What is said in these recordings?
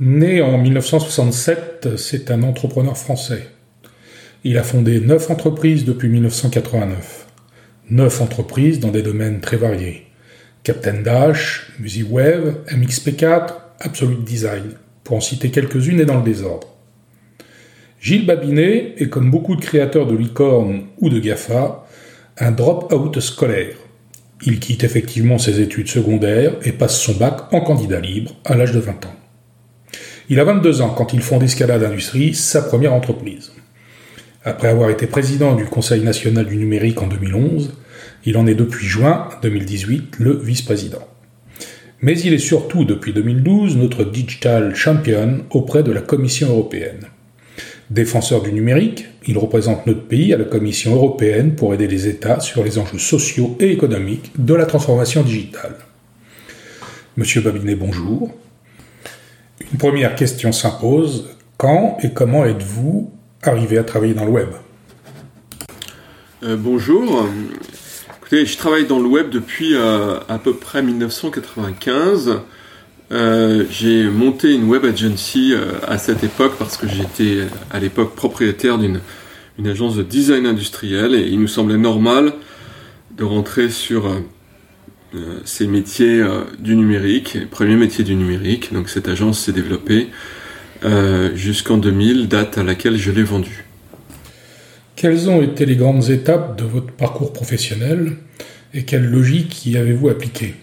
Né en 1967, c'est un entrepreneur français. Il a fondé neuf entreprises depuis 1989. Neuf entreprises dans des domaines très variés. Captain Dash, MusiWeb, MXP4, Absolute Design, pour en citer quelques-unes et dans le désordre. Gilles Babinet est, comme beaucoup de créateurs de licorne ou de GAFA, un drop-out scolaire. Il quitte effectivement ses études secondaires et passe son bac en candidat libre à l'âge de 20 ans. Il a 22 ans quand il fonde Escalade Industrie, sa première entreprise. Après avoir été président du Conseil national du numérique en 2011, il en est depuis juin 2018 le vice-président. Mais il est surtout depuis 2012 notre digital champion auprès de la Commission européenne. Défenseur du numérique, il représente notre pays à la Commission européenne pour aider les États sur les enjeux sociaux et économiques de la transformation digitale. Monsieur Babinet, bonjour. Une première question s'impose. Quand et comment êtes-vous arrivé à travailler dans le web? Euh, Bonjour. Écoutez, je travaille dans le web depuis euh, à peu près 1995. Euh, j'ai monté une web agency à cette époque parce que j'étais à l'époque propriétaire d'une une agence de design industriel et il nous semblait normal de rentrer sur ces métiers du numérique, les premiers métiers du numérique. Donc cette agence s'est développée jusqu'en 2000, date à laquelle je l'ai vendue. Quelles ont été les grandes étapes de votre parcours professionnel et quelle logique y avez-vous appliqué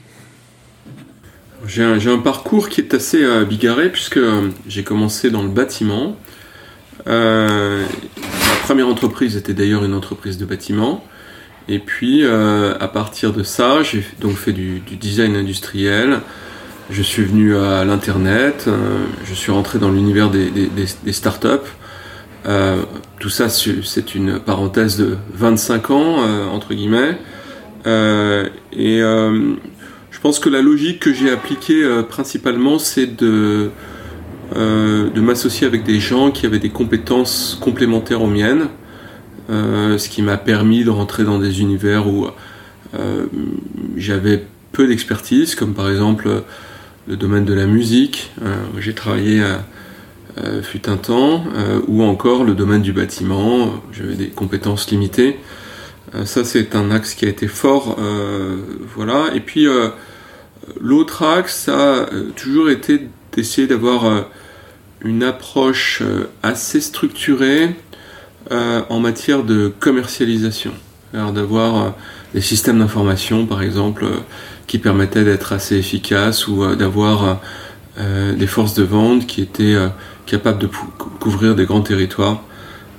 j'ai un, parcours qui est assez euh, bigarré puisque euh, j'ai commencé dans le bâtiment. Euh, ma première entreprise était d'ailleurs une entreprise de bâtiment. Et puis à partir de ça, j'ai donc fait du, design industriel. Je suis venu à l'internet. je suis rentré dans l'univers des, startups. Euh, tout ça, c'est une parenthèse de 25 ans, euh, entre guillemets. Euh, et je pense que la logique que j'ai appliquée principalement, c'est de, de m'associer avec des gens qui avaient des compétences complémentaires aux miennes, ce qui m'a permis de rentrer dans des univers où j'avais peu d'expertise, comme par exemple le domaine de la musique. j'ai travaillé euh, fut un temps, euh, ou encore le domaine du bâtiment, j'avais des compétences limitées. Euh, ça c'est un axe qui a été fort, voilà. Et puis l'autre axe ça a toujours été d'essayer d'avoir une approche assez structurée en matière de commercialisation. D'avoir des systèmes d'information par exemple qui permettaient d'être assez efficaces ou d'avoir des forces de vente qui étaient capable de couvrir des grands territoires,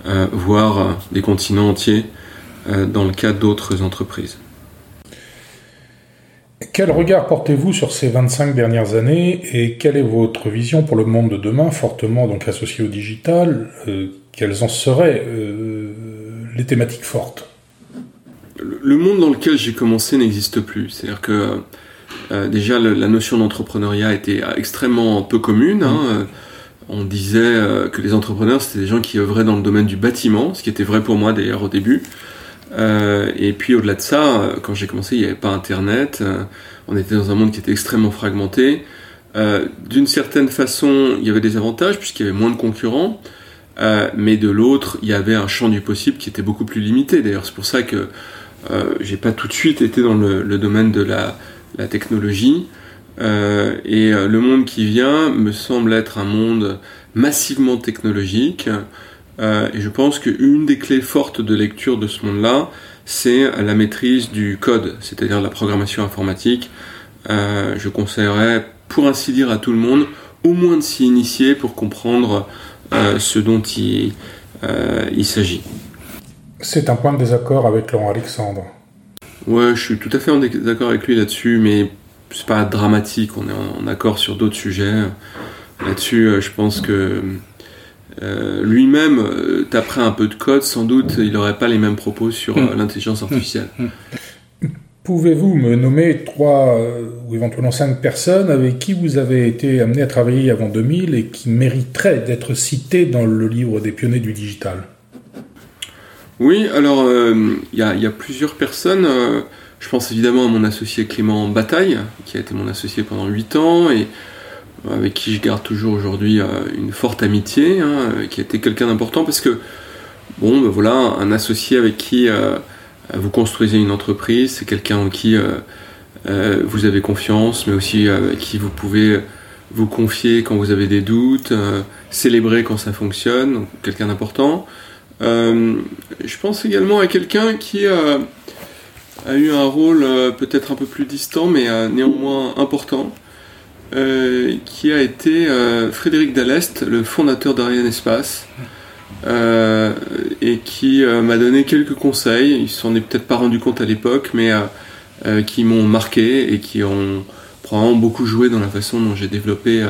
euh, voire euh, des continents entiers, euh, dans le cas d'autres entreprises. Quel regard portez-vous sur ces 25 dernières années et quelle est votre vision pour le monde de demain, fortement donc associé au digital Quelles en seraient les thématiques fortes Le monde dans lequel j'ai commencé n'existe plus. C'est-à-dire que déjà la notion d'entrepreneuriat était extrêmement peu commune. Hein, on disait euh, que les entrepreneurs, c'était des gens qui œuvraient dans le domaine du bâtiment, ce qui était vrai pour moi d'ailleurs au début. Euh, et puis au-delà de ça, euh, quand j'ai commencé, il n'y avait pas Internet. on était dans un monde qui était extrêmement fragmenté. D'une certaine façon, il y avait des avantages puisqu'il y avait moins de concurrents. Mais de l'autre, il y avait un champ du possible qui était beaucoup plus limité. D'ailleurs, c'est pour ça que j'ai pas tout de suite été dans le, domaine de la, la technologie. Euh, et euh, le monde qui vient me semble être un monde massivement technologique. Euh, et je pense qu'une des clés fortes de lecture de ce monde-là, c'est la maîtrise du code, c'est-à-dire la programmation informatique. je conseillerais, pour ainsi dire, à tout le monde, au moins de s'y initier pour comprendre ce dont il, il s'agit. C'est un point de désaccord avec Laurent Alexandre. Ouais, je suis tout à fait en désaccord avec lui là-dessus, mais c'est pas dramatique, on est en, accord sur d'autres sujets. Là-dessus, euh, je pense que euh, lui-même euh, taperait un peu de code, sans doute, il n'aurait pas les mêmes propos sur hmm. l'intelligence artificielle. Pouvez-vous me nommer trois ou éventuellement cinq personnes avec qui vous avez été amené à travailler avant 2000 et qui mériteraient d'être citées dans le livre des pionniers du digital? Oui, alors il y, a plusieurs personnes. Je pense évidemment à mon associé Clément Bataille, qui a été mon associé pendant 8 ans, et avec qui je garde toujours aujourd'hui une forte amitié, hein, qui a été quelqu'un d'important parce que, bon, ben voilà, un associé avec qui vous construisez une entreprise, c'est quelqu'un en qui vous avez confiance, mais aussi avec qui vous pouvez vous confier quand vous avez des doutes, célébrer quand ça fonctionne, quelqu'un d'important. je pense également à quelqu'un qui a eu un rôle euh, peut-être un peu plus distant, mais euh, néanmoins important, euh, qui a été Frédéric Dallest, le fondateur d'Ariane Espace, et qui m'a donné quelques conseils. Il s'en est peut-être pas rendu compte à l'époque, mais qui m'ont marqué et qui ont probablement beaucoup joué dans la façon dont j'ai développé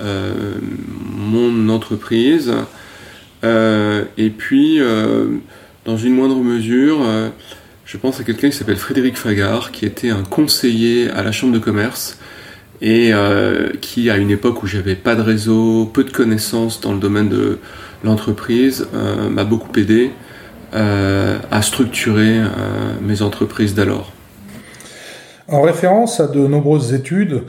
mon entreprise. et puis, dans une moindre mesure, je pense à quelqu'un qui s'appelle Frédéric Fagard, qui était un conseiller à la Chambre de commerce et euh, qui, à une époque où j'avais pas de réseau, peu de connaissances dans le domaine de l'entreprise, euh, m'a beaucoup aidé euh, à structurer mes entreprises d'alors. En référence à de nombreuses études,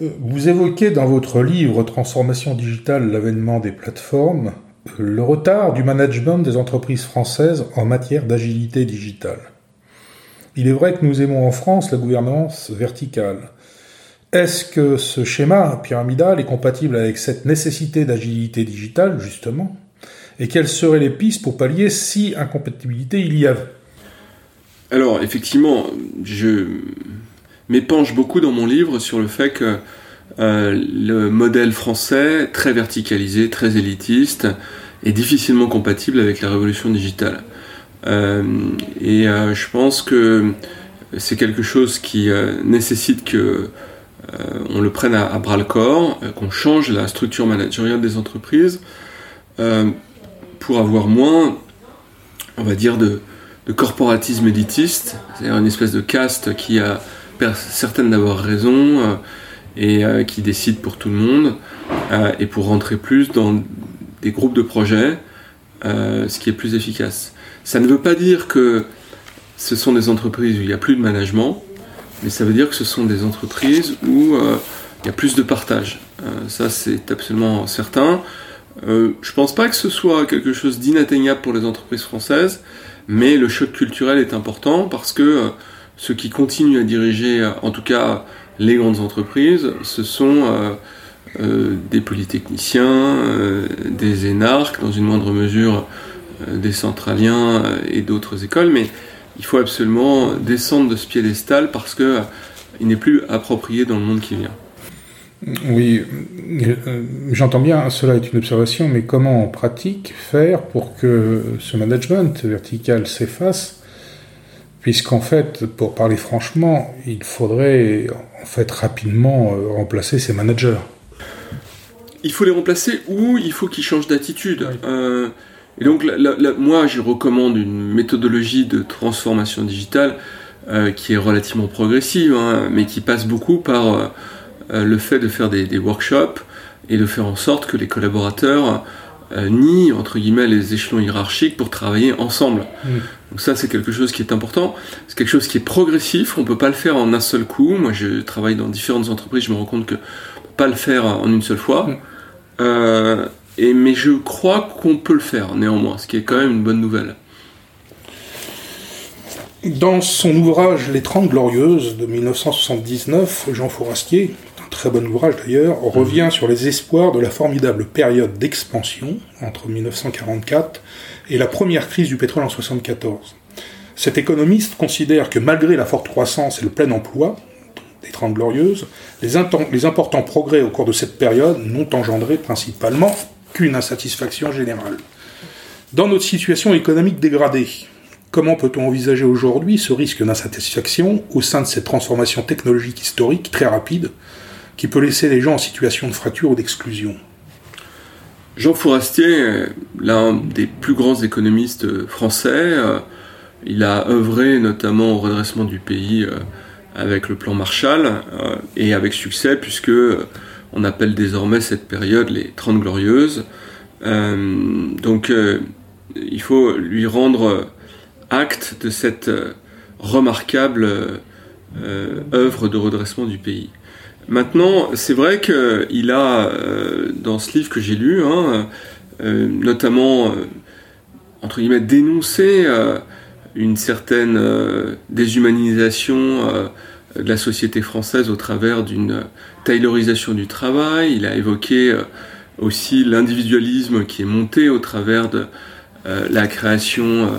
vous évoquez dans votre livre Transformation digitale, l'avènement des plateformes, le retard du management des entreprises françaises en matière d'agilité digitale. Il est vrai que nous aimons en France la gouvernance verticale. Est-ce que ce schéma pyramidal est compatible avec cette nécessité d'agilité digitale, justement? Et quelles seraient les pistes pour pallier si incompatibilité il y avait? Alors, effectivement, je m'épanche beaucoup dans mon livre sur le fait que euh, le modèle français, très verticalisé, très élitiste, est difficilement compatible avec la révolution digitale. Euh, et euh, je pense que c'est quelque chose qui nécessite que on le prenne à, bras le corps, qu'on change la structure managériale des entreprises pour avoir moins, on va dire, de, corporatisme élitiste, c'est-à-dire une espèce de caste qui a certaines d'avoir raison et qui décide pour tout le monde, et pour rentrer plus dans des groupes de projets, ce qui est plus efficace. Ça ne veut pas dire que ce sont des entreprises où il n'y a plus de management, mais ça veut dire que ce sont des entreprises où euh, il y a plus de partage. Euh, ça, c'est absolument certain. Euh, je pense pas que ce soit quelque chose d'inatteignable pour les entreprises françaises, mais le choc culturel est important parce que ceux qui continuent à diriger, en tout cas les grandes entreprises, ce sont des polytechniciens, des énarques, dans une moindre mesure euh, des centraliens euh, et d'autres écoles, mais il faut absolument descendre de ce piédestal parce que euh, il n'est plus approprié dans le monde qui vient. Oui, j'entends bien, cela est une observation, mais comment en pratique faire pour que ce management vertical s'efface? Puisqu'en fait, pour parler franchement, il faudrait en fait rapidement remplacer ces managers. Il faut les remplacer ou il faut qu'ils changent d'attitude. Et donc, moi, je recommande une méthodologie de transformation digitale euh, qui est relativement progressive, hein, mais qui passe beaucoup par euh, euh, le fait de faire des, workshops et de faire en sorte que les collaborateurs nient, entre guillemets, les échelons hiérarchiques pour travailler ensemble. Mm. Donc ça, c'est quelque chose qui est important. C'est quelque chose qui est progressif. On ne peut pas le faire en un seul coup. Moi, je travaille dans différentes entreprises. Je me rends compte que peut pas le faire en une seule fois. Mm. Et, mais je crois qu'on peut le faire néanmoins, ce qui est quand même une bonne nouvelle. Dans son ouvrage Les Trente Glorieuses de 1979, Jean Fourastier, un très bon ouvrage d'ailleurs, revient sur les espoirs de la formidable période d'expansion entre 1944 et la première crise du pétrole en 1974. Cet économiste considère que malgré la forte croissance et le plein emploi des Trente Glorieuses, les, les importants progrès au cours de cette période n'ont engendré principalement qu'une insatisfaction générale. Dans notre situation économique dégradée, comment peut-on envisager aujourd'hui ce risque d'insatisfaction au sein de cette transformation technologique historique très rapide qui peut laisser les gens en situation de fracture ou d'exclusion? Jean Fourastier, l'un des plus grands économistes français, il a œuvré notamment au redressement du pays euh, avec le plan Marshall euh, et avec succès puisque on appelle désormais cette période les Trente Glorieuses. Euh, donc euh, il faut lui rendre acte de cette euh, remarquable œuvre de redressement du pays. Maintenant, c'est vrai qu'il a, dans ce livre que j'ai lu, hein, notamment, entre guillemets, dénoncé une certaine déshumanisation de la société française au travers d'une taylorisation du travail. Il a évoqué euh, aussi l'individualisme qui est monté au travers de euh, la création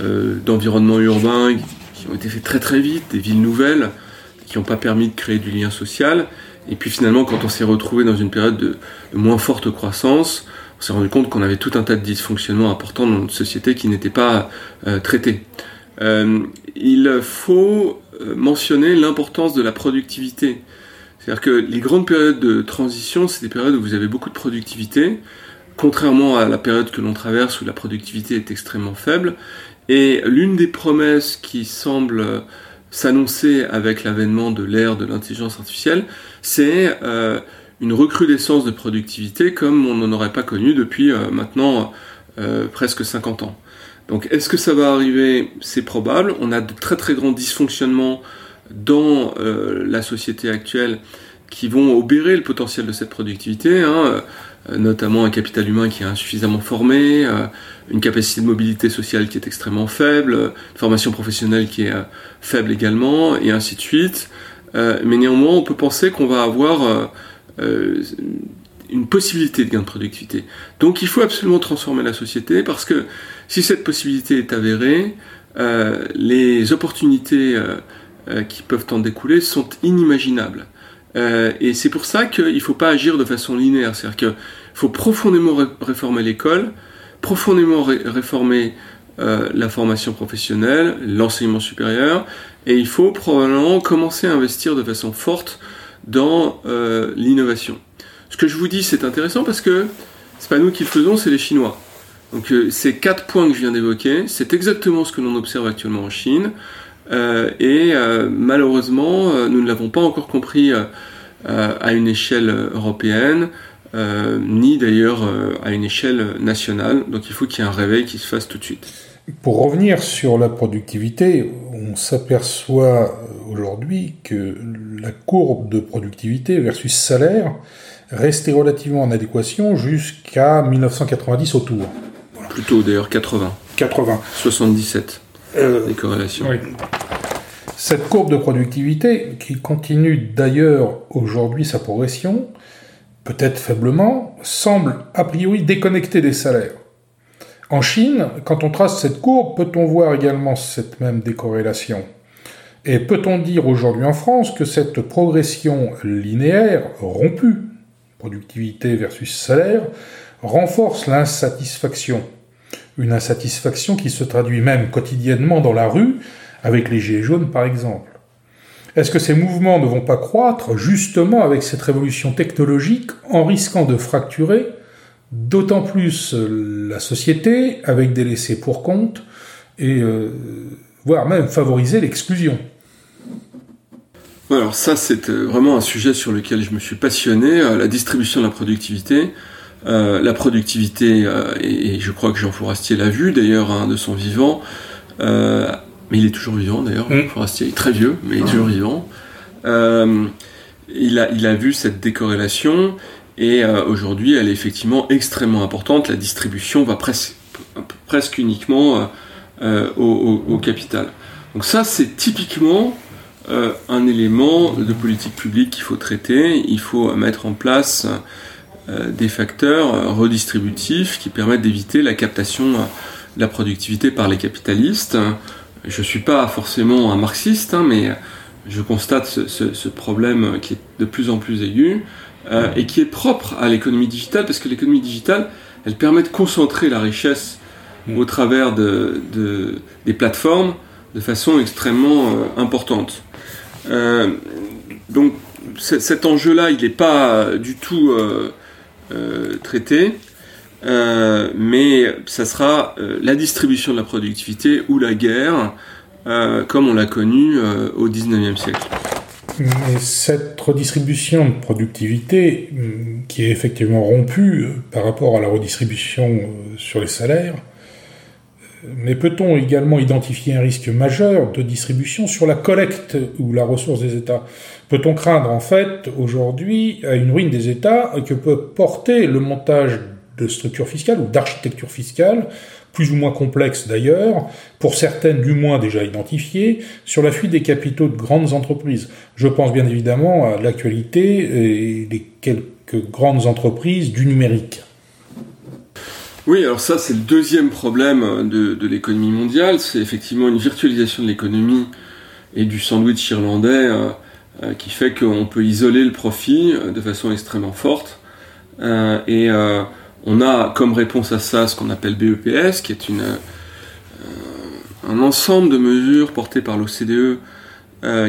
euh, d'environnements urbains qui ont été faits très très vite, des villes nouvelles qui n'ont pas permis de créer du lien social. Et puis finalement, quand on s'est retrouvé dans une période de, moins forte croissance, on s'est rendu compte qu'on avait tout un tas de dysfonctionnements importants dans notre société qui n'étaient pas traités. il faut mentionner l'importance de la productivité. C'est-à-dire que les grandes périodes de transition, c'est des périodes où vous avez beaucoup de productivité, contrairement à la période que l'on traverse où la productivité est extrêmement faible. Et l'une des promesses qui semble s'annoncer avec l'avènement de l'ère de l'intelligence artificielle, c'est euh, une recrudescence de productivité comme on n'en aurait pas connu depuis euh, maintenant presque 50 ans. Donc est-ce que ça va arriver? C'est probable. On a de très très grands dysfonctionnements dans euh, la société actuelle qui vont obérer le potentiel de cette productivité, hein, euh, notamment un capital humain qui est insuffisamment formé, euh, une capacité de mobilité sociale qui est extrêmement faible, une formation professionnelle qui est faible également, et ainsi de suite. mais néanmoins, on peut penser qu'on va avoir une possibilité de gain de productivité. Donc il faut absolument transformer la société parce que si cette possibilité est avérée, euh, les opportunités euh, euh, qui peuvent en découler sont inimaginables. et c'est pour ça qu'il ne faut pas agir de façon linéaire. C'est-à-dire qu'il faut profondément réformer l'école, profondément réformer la formation professionnelle, l'enseignement supérieur, et il faut probablement commencer à investir de façon forte dans l'innovation. Ce que je vous dis, c'est intéressant parce que c'est pas nous qui le faisons, c'est les Chinois. Donc euh, ces quatre points que je viens d'évoquer, c'est exactement ce que l'on observe actuellement en Chine. Euh, et euh, malheureusement, nous ne l'avons pas encore compris à une échelle européenne, ni d'ailleurs à une échelle nationale. Donc il faut qu'il y ait un réveil qui se fasse tout de suite. Pour revenir sur la productivité, on s'aperçoit aujourd'hui que la courbe de productivité versus salaire restait relativement en adéquation jusqu'à 1990 autour. Plutôt d'ailleurs 80. 80. 77. Euh, les corrélations. Cette courbe de productivité, qui continue d'ailleurs aujourd'hui sa progression, peut-être faiblement, semble a priori déconnectée des salaires. En Chine, quand on trace cette courbe, peut-on voir également cette même décorrélation? Et peut-on dire aujourd'hui en France que cette progression linéaire, rompue, productivité versus salaire, renforce l'insatisfaction une insatisfaction qui se traduit même quotidiennement dans la rue, avec les Gilets jaunes par exemple. Est-ce que ces mouvements ne vont pas croître justement avec cette révolution technologique en risquant de fracturer d'autant plus la société avec des laissés pour compte et euh, voire même favoriser l'exclusion? Alors ça, c'est euh, vraiment un sujet sur lequel je me suis passionné, euh, la distribution de la productivité. Euh, la productivité, euh, et, je crois que Jean Fourastier l'a vu d'ailleurs hein, de son vivant, euh, mais il est toujours vivant d'ailleurs, Jean mm. Fourastier est très vieux, mais il est toujours vivant. il, a, il a vu cette décorrélation, et aujourd'hui elle est effectivement extrêmement importante, la distribution va presque, presque uniquement au, au, capital. Donc ça c'est typiquement un élément de politique publique qu'il faut traiter, il faut mettre en place euh, des facteurs euh, redistributifs qui permettent d'éviter la captation euh, de la productivité par les capitalistes. Je ne suis pas forcément un marxiste, hein, mais je constate ce, problème qui est de plus en plus aigu et qui est propre à l'économie digitale, parce que l'économie digitale, elle permet de concentrer la richesse mm. au travers de, des plateformes de façon extrêmement importante. Donc cet enjeu-là, il n'est pas du tout euh, traité, euh, mais ça sera euh, la distribution de la productivité ou la guerre, comme on l'a connu au 19e siècle. Cette redistribution de productivité, qui est effectivement rompue par rapport à la redistribution sur les salaires, Mais peut-on également identifier un risque majeur de distribution sur la collecte ou la ressource des États? Peut-on craindre en fait aujourd'hui une ruine des États que peut porter le montage de structures fiscales ou d'architecture fiscale, plus ou moins complexes d'ailleurs, pour certaines du moins déjà identifiées, sur la fuite des capitaux de grandes entreprises? Je pense bien évidemment à l'actualité et les quelques grandes entreprises du numérique. Oui, alors ça c'est le deuxième problème de, l'économie mondiale, c'est effectivement une virtualisation de l'économie et du sandwich irlandais euh, euh, qui fait qu'on peut isoler le profit euh, de façon extrêmement forte. et on a comme réponse à ça ce qu'on appelle BEPS, qui est une, un ensemble de mesures portées par l'OCDE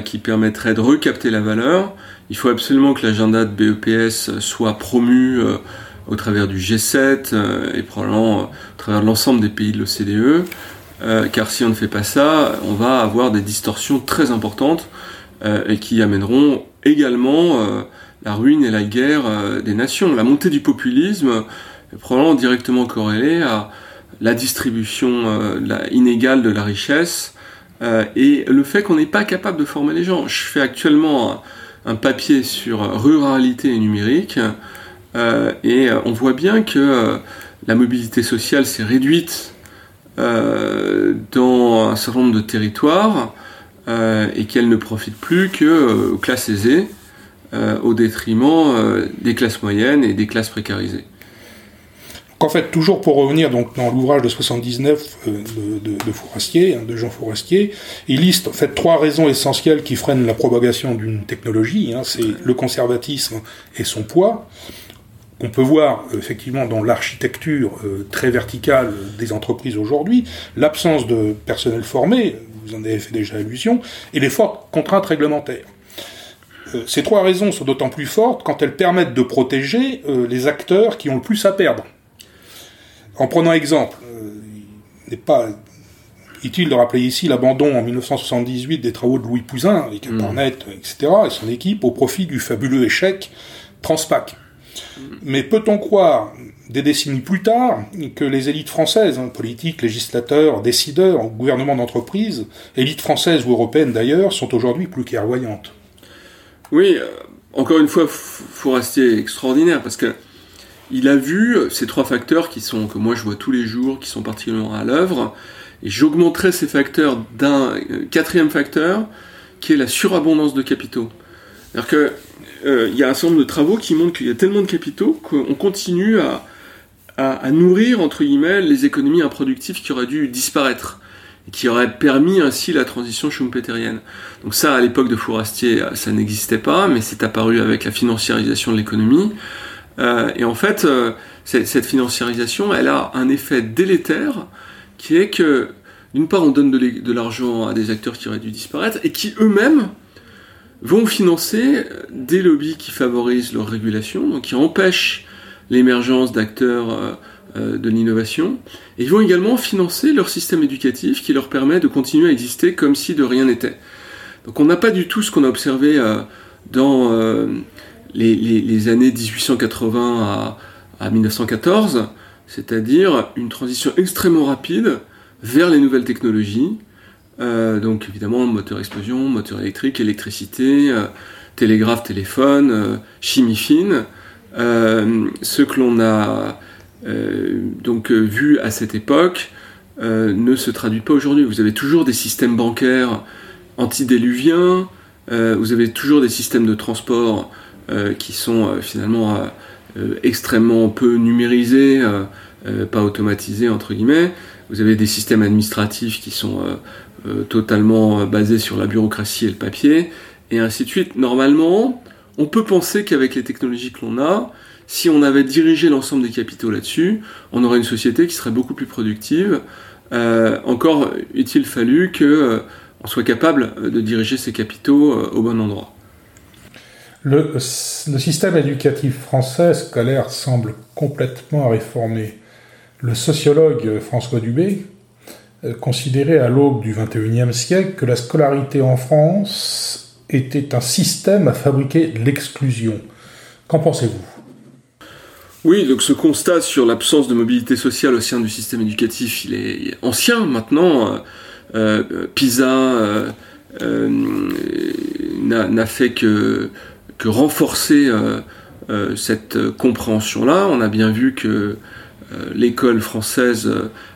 qui permettrait de recapter la valeur. Il faut absolument que l'agenda de BEPS soit promu au travers du G7 euh, et probablement euh, au travers de l'ensemble des pays de l'OCDE, euh, car si on ne fait pas ça, on va avoir des distorsions très importantes et qui amèneront également la ruine et la guerre des nations. La montée du populisme est probablement directement corrélée à la distribution inégale de la richesse et le fait qu'on n'est pas capable de former les gens. Je fais actuellement un papier sur ruralité et numérique. Euh, et euh, on voit bien que euh, la mobilité sociale s'est réduite dans un certain nombre de territoires et qu'elle ne profite plus que aux classes aisées au détriment des classes moyennes et des classes précarisées. En fait, toujours pour revenir donc dans l'ouvrage de 79 de, Fourastier, hein, de Jean Fourastier, il liste en fait trois raisons essentielles qui freinent la propagation d'une technologie. Hein. c'est le conservatisme et son poids. On peut voir euh, effectivement dans l'architecture euh, très verticale des entreprises aujourd'hui l'absence de personnel formé, vous en avez fait déjà allusion, et les fortes contraintes réglementaires. Euh, ces trois raisons sont d'autant plus fortes quand elles permettent de protéger les acteurs qui ont le plus à perdre. En prenant exemple, il n'est pas utile de rappeler ici l'abandon en 1978 des travaux de Louis Pouzin avec Internet, mmh. etc., et son équipe au profit du fabuleux échec Transpac. Mais peut-on croire, des décennies plus tard, que les élites françaises, hein, politiques, législateurs, décideurs, gouvernements d'entreprise, élites françaises ou européennes d'ailleurs, sont aujourd'hui plus clairvoyantes? Oui, euh, encore une fois, Fourastier est extraordinaire parce que il a vu ces trois facteurs qui sont que moi je vois tous les jours, qui sont particulièrement à l'œuvre, et j'augmenterai ces facteurs d'un euh, quatrième facteur qui est la surabondance de capitaux. C'est-à-dire que euh, y a un certain nombre de travaux qui montrent qu'il y a tellement de capitaux qu'on continue à, nourrir, entre guillemets, les économies improductives qui auraient dû disparaître et qui auraient permis ainsi la transition schumpeterienne. Donc ça, à l'époque de Fourastier, ça n'existait pas, mais c'est apparu avec la financiarisation de l'économie. Euh, et en fait, euh, cette, financiarisation, elle a un effet délétère qui est que, d'une part, on donne de l'argent à des acteurs qui auraient dû disparaître et qui eux-mêmes vont financer des lobbies qui favorisent leur régulation, donc qui empêchent l'émergence d'acteurs euh, euh, de l'innovation, et ils vont également financer leur système éducatif qui leur permet de continuer à exister comme si de rien n'était. Donc on n'a pas du tout ce qu'on a observé euh, dans les, années 1880 à 1914, c'est-à-dire une transition extrêmement rapide vers les nouvelles technologies, euh, donc évidemment moteur explosion, moteur électrique, électricité, euh, télégraphe, téléphone, euh, chimie fine. ce que l'on a donc vu à cette époque ne se traduit pas aujourd'hui. Vous avez toujours des systèmes bancaires antidéluviens, vous avez toujours des systèmes de transport qui sont finalement extrêmement peu numérisés, pas automatisés entre guillemets. Vous avez des systèmes administratifs qui sont totalement euh, basé sur la bureaucratie et le papier, et ainsi de suite. Normalement, on peut penser qu'avec les technologies que l'on a, si on avait dirigé l'ensemble des capitaux là-dessus, on aurait une société qui serait beaucoup plus productive. Euh, encore est-il fallu que on soit capable de diriger ces capitaux au bon endroit. Le, le, système éducatif français scolaire semble complètement à réformer. Le sociologue François Dubé euh, considéré à l'aube du XXIe siècle que la scolarité en France était un système à fabriquer l'exclusion. Qu'en pensez-vous? Oui, donc ce constat sur l'absence de mobilité sociale au sein du système éducatif, il est ancien maintenant. PISA n'a fait que, que renforcer cette compréhension-là. On a bien vu que l'école française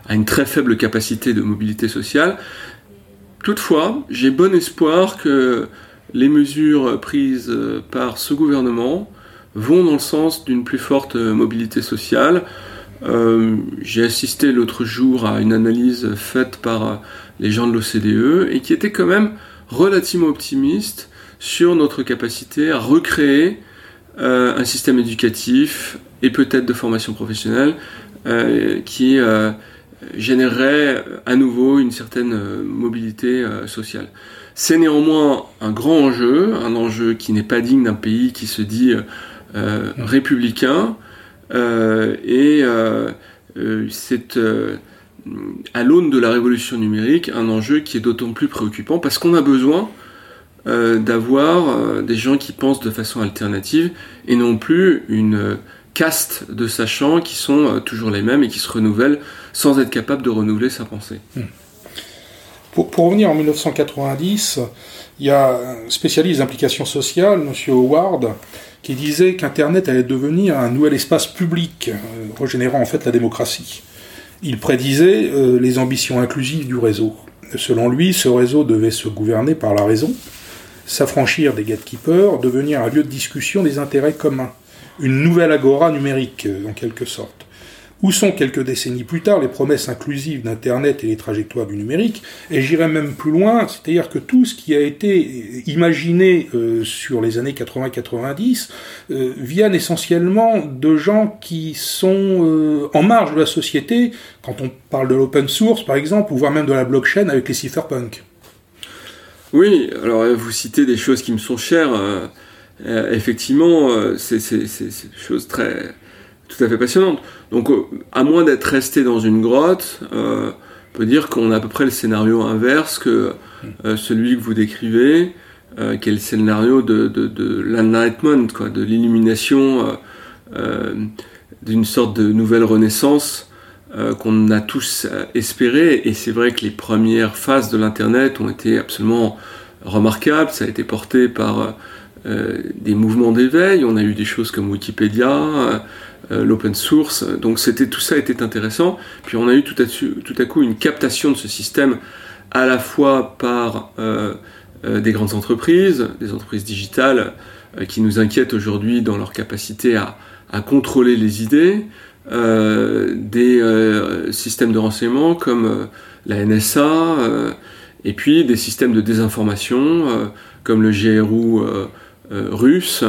a une très faible capacité de mobilité sociale. Toutefois, j'ai bon espoir que les mesures prises par ce gouvernement vont dans le sens d'une plus forte mobilité sociale. Euh, j'ai assisté l'autre jour à une analyse faite par les gens de l'OCDE et qui était quand même relativement optimiste sur notre capacité à recréer euh, un système éducatif et peut-être de formation professionnelle euh, qui générerait à nouveau une certaine mobilité sociale. C'est néanmoins un grand enjeu, un enjeu qui n'est pas digne d'un pays qui se dit euh, républicain euh, et euh, c'est à l'aune de la révolution numérique un enjeu qui est d'autant plus préoccupant parce qu'on a besoin d'avoir des gens qui pensent de façon alternative et non plus une caste de sachants qui sont toujours les mêmes et qui se renouvellent sans être capables de renouveler sa pensée. Hmm. Pour, pour, revenir en 1990, il y a un spécialiste d'implication sociale, M. Howard, qui disait qu'Internet allait devenir un nouvel espace public, euh, régénérant en fait la démocratie. Il prédisait euh, les ambitions inclusives du réseau. Selon lui, ce réseau devait se gouverner par la raison, s'affranchir des gatekeepers, devenir un lieu de discussion des intérêts communs, une nouvelle agora numérique euh, en quelque sorte. Où sont quelques décennies plus tard les promesses inclusives d'Internet et les trajectoires du numérique? Et j'irai même plus loin, c'est-à-dire que tout ce qui a été imaginé euh, sur les années 80-90 euh, viennent essentiellement de gens qui sont euh, en marge de la société, quand on parle de l'open source par exemple, ou voire même de la blockchain avec les cypherpunks. Oui, alors vous citez des choses qui me sont chères. Effectivement, c'est des choses très tout à fait passionnante. Donc, euh, à moins d'être resté dans une grotte, euh, on peut dire qu'on a à peu près le scénario inverse que euh, celui que vous décrivez, qui est le scénario de, de, l'enlightenment, quoi, de l'illumination, d'une sorte de nouvelle renaissance qu'on a tous espéré. Et c'est vrai que les premières phases de l'Internet ont été absolument remarquables. Ça a été porté par des mouvements d'éveil. On a eu des choses comme Wikipédia. Euh, l'open source. Donc c'était tout ça était intéressant. Puis on a eu tout à, tout à coup une captation de ce système à la fois par euh, euh, des grandes entreprises, des entreprises digitales qui nous inquiètent aujourd'hui dans leur capacité à, à contrôler les idées, des systèmes de renseignement comme la NSA, et puis des systèmes de désinformation comme le GRU russe,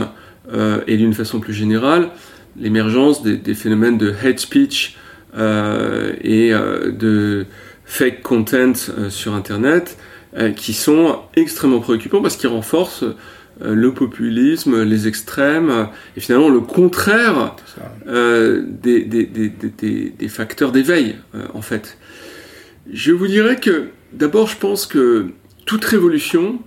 et d'une façon plus générale, l'émergence des, phénomènes de hate speech euh, et euh, de fake content euh, sur Internet qui sont extrêmement préoccupants parce qu'ils renforcent le populisme, les extrêmes, et finalement le contraire des, des, facteurs d'éveil, en fait. Je vous dirais que, d'abord, je pense que toute révolution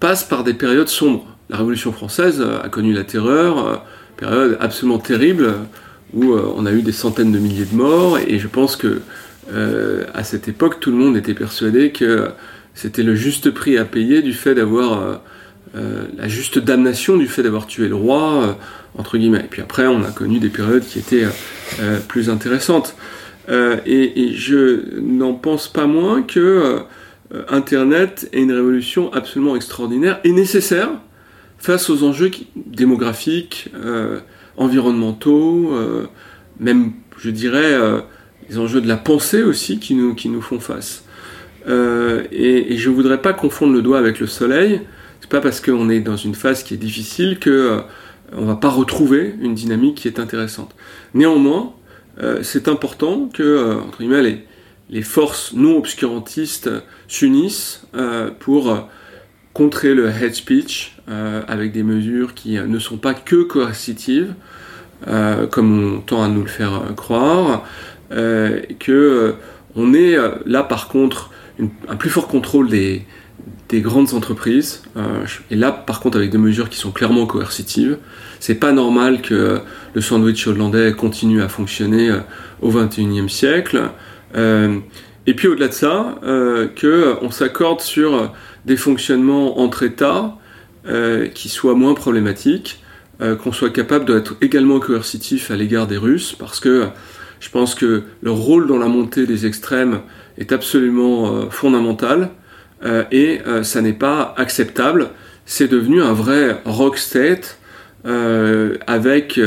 passe par des périodes sombres. La Révolution française a connu la terreur, période absolument terrible où euh, on a eu des centaines de milliers de morts et je pense que euh, à cette époque tout le monde était persuadé que c'était le juste prix à payer du fait d'avoir euh, la juste damnation du fait d'avoir tué le roi entre guillemets. Et puis après on a connu des périodes qui étaient plus intéressantes. Et, et, je n'en pense pas moins que Internet est une révolution absolument extraordinaire et nécessaire face aux enjeux démographiques, euh, environnementaux, euh, même, je dirais, euh, les enjeux de la pensée aussi qui nous, qui nous font face. Et, je ne voudrais pas confondre le doigt avec le soleil. C'est pas parce qu'on est dans une phase qui est difficile que on va pas retrouver une dynamique qui est intéressante. Néanmoins, c'est important que les forces non obscurantistes s'unissent pour contrer le head speech euh, avec des mesures qui ne sont pas que coercitives, euh, comme on tend à nous le faire croire, euh, que on est là par contre un plus fort contrôle des, des grandes entreprises, et là par contre avec des mesures qui sont clairement coercitives. C'est pas normal que le sandwich hollandais continue à fonctionner au XXIe siècle. et puis au-delà de ça, qu'on s'accorde sur des fonctionnements entre États qui soient moins problématiques, qu'on soit capable d'être également coercitif à l'égard des Russes, parce que je pense que leur rôle dans la montée des extrêmes est absolument euh, fondamental euh, et euh, ça n'est pas acceptable. C'est devenu un vrai rock state avec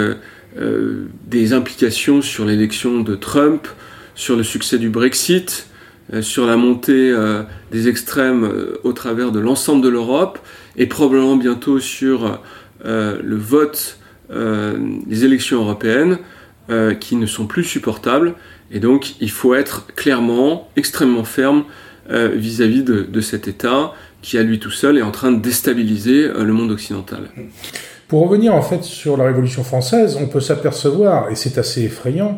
des implications sur l'élection de Trump, sur le succès du Brexit, sur la montée des extrêmes au travers de l'ensemble de l'Europe et probablement bientôt sur le vote des élections européennes. Euh, qui ne sont plus supportables. Et donc, il faut être clairement, extrêmement ferme euh, vis-à-vis de, cet État qui, à lui tout seul, est en train de déstabiliser euh, le monde occidental. Pour revenir en fait sur la Révolution française, on peut s'apercevoir, et c'est assez effrayant,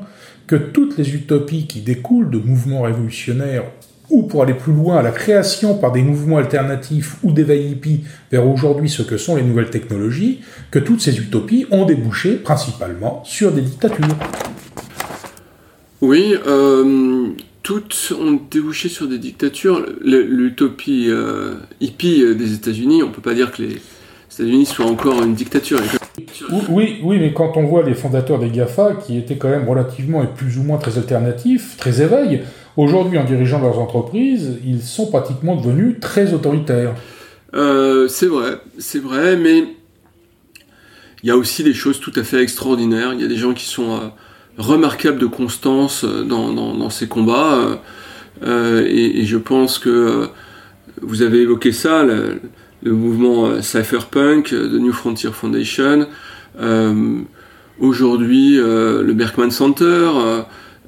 que toutes les utopies qui découlent de mouvements révolutionnaires ou pour aller plus loin, la création par des mouvements alternatifs ou d'éveil hippie vers aujourd'hui ce que sont les nouvelles technologies, que toutes ces utopies ont débouché principalement sur des dictatures. Oui, euh, toutes ont débouché sur des dictatures. L'utopie euh, hippie des États-Unis, on ne peut pas dire que les États-Unis soient encore une dictature. Oui, oui, mais quand on voit les fondateurs des GAFA, qui étaient quand même relativement et plus ou moins très alternatifs, très éveils, Aujourd'hui, en dirigeant leurs entreprises, ils sont pratiquement devenus très autoritaires. Euh, c'est vrai, c'est vrai, mais il y a aussi des choses tout à fait extraordinaires. Il y a des gens qui sont euh, remarquables de constance euh, dans, ces combats. et, je pense que vous avez évoqué ça, mouvement Cypherpunk, de New Frontier Foundation. Aujourd'hui, le Berkman Center.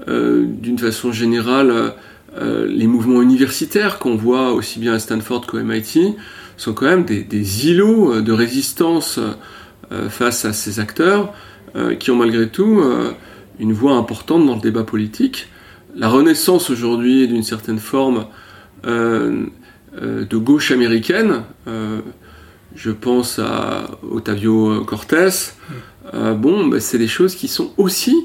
Euh, d'une façon générale, euh, les mouvements universitaires qu'on voit aussi bien à Stanford qu'au MIT sont quand même des, îlots de résistance euh, face à ces acteurs qui ont malgré tout une voix importante dans le débat politique. La renaissance aujourd'hui d'une certaine forme de gauche américaine, je pense à Otavio Cortés, bon, bah, c'est des choses qui sont aussi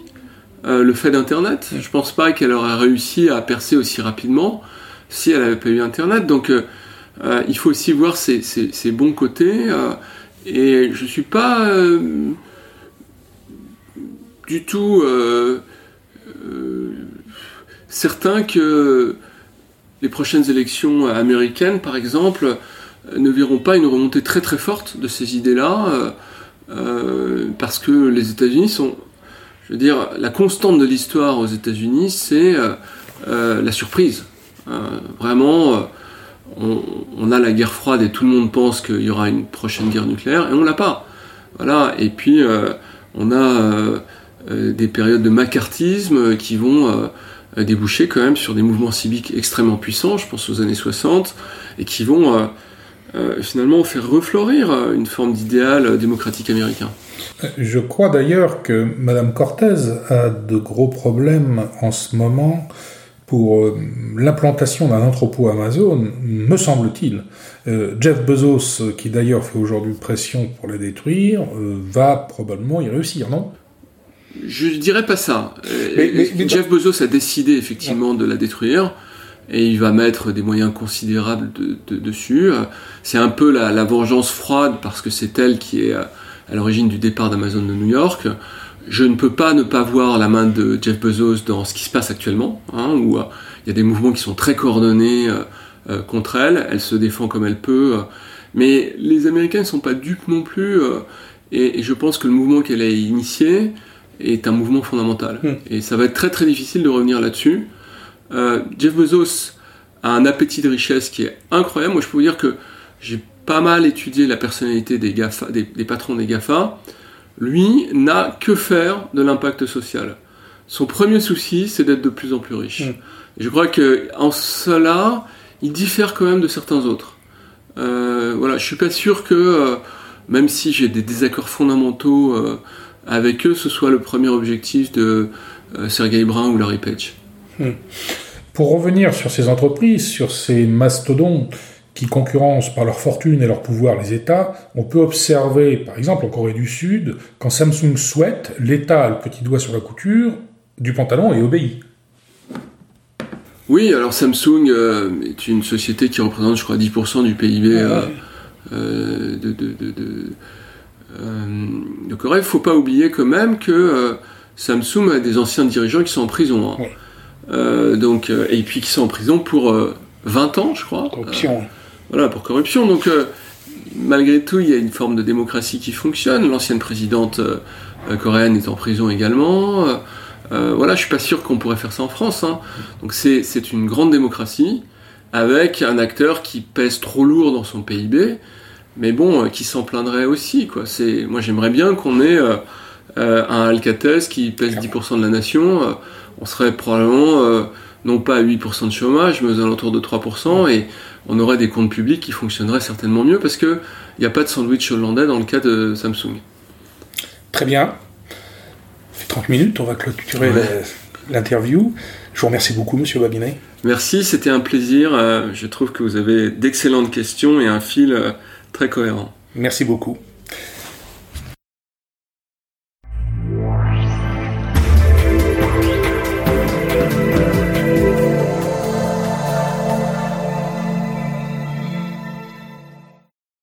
euh, le fait d'Internet. Je pense pas qu'elle aurait réussi à percer aussi rapidement si elle n'avait pas eu Internet. Donc euh, euh, il faut aussi voir ses, bons côtés. et je suis pas du tout certain que les prochaines élections américaines, par exemple, ne verront pas une remontée très très forte de ces idées-là, parce que les États-Unis sont je veux dire, la constante de l'histoire aux États-Unis, c'est euh, euh, la surprise. Euh, vraiment, on, a la guerre froide et tout le monde pense qu'il y aura une prochaine guerre nucléaire et on l'a pas. Voilà. Et puis on a des périodes de macartisme qui vont déboucher quand même sur des mouvements civiques extrêmement puissants. Je pense aux années 60 et qui vont finalement faire refleurir une forme d'idéal démocratique américain. Je crois d'ailleurs que Madame Cortez a de gros problèmes en ce moment pour euh, l'implantation d'un entrepôt Amazon, me semble-t-il. Euh, Jeff Bezos, qui d'ailleurs fait aujourd'hui pression pour la détruire, euh, va probablement y réussir, non? Je dirais pas ça. Jeff Bezos a décidé effectivement de la détruire et il va mettre des moyens considérables dessus. C'est un peu la, vengeance froide parce que c'est elle qui est à l'origine du départ d'Amazon de New York. Je ne peux pas ne pas voir la main de Jeff Bezos dans ce qui se passe actuellement, hein, où euh, il y a des mouvements qui sont très coordonnés euh, euh, contre elle, elle se défend comme elle peut, mais les Américains ne sont pas dupes non plus, et, je pense que le mouvement qu'elle a initié est un mouvement fondamental. Hmm. Et ça va être très très difficile de revenir là-dessus. Jeff Bezos a un appétit de richesse qui est incroyable. Moi, je peux vous dire que j'ai pas mal étudié la personnalité des, GAFA, des, patrons des GAFA, lui n'a que faire de l'impact social. Son premier souci, c'est d'être de plus en plus riche. Mm. je crois que en cela, il diffère quand même de certains autres. Euh, voilà, je suis pas sûr que, euh, même si j'ai des désaccords fondamentaux euh, avec eux, ce soit le premier objectif de Sergey Brin ou Larry Page. Mm. Pour revenir sur ces entreprises, sur ces mastodontes qui concurrencent par leur fortune et leur pouvoir les États, on peut observer, par exemple en Corée du Sud, quand Samsung souhaite, l'État a le petit doigt sur la couture du pantalon et obéit. Oui, alors Samsung euh, est une société qui représente, je crois, 10% du PIB euh, euh, de, de, de, Corée. Il ne faut pas oublier quand même que Samsung a des anciens dirigeants qui sont en prison. Hein. donc, et puis qui sont en prison pour 20 ans, je crois. Corruption. voilà, pour corruption. Donc, malgré tout, il y a une forme de démocratie qui fonctionne. L'ancienne présidente coréenne est en prison également. Euh, voilà, je suis pas sûr qu'on pourrait faire ça en France. Hein. Donc c'est une grande démocratie avec un acteur qui pèse trop lourd dans son PIB, mais bon, euh, qui s'en plaindrait aussi. Quoi. Moi j'aimerais bien qu'on ait euh, un Alcatel qui pèse 10% de la nation. on serait probablement non pas à 8% de chômage, mais aux alentours de 3%, et on aurait des comptes publics qui fonctionneraient certainement mieux parce qu'il n'y a pas de sandwich hollandais dans le cas de Samsung. Très bien. 30 minutes, on va clôturer l'interview. Je vous remercie beaucoup, Monsieur Babinet. Merci, c'était un plaisir. Euh, je trouve que vous avez d'excellentes questions et un fil euh, très cohérent. Merci beaucoup.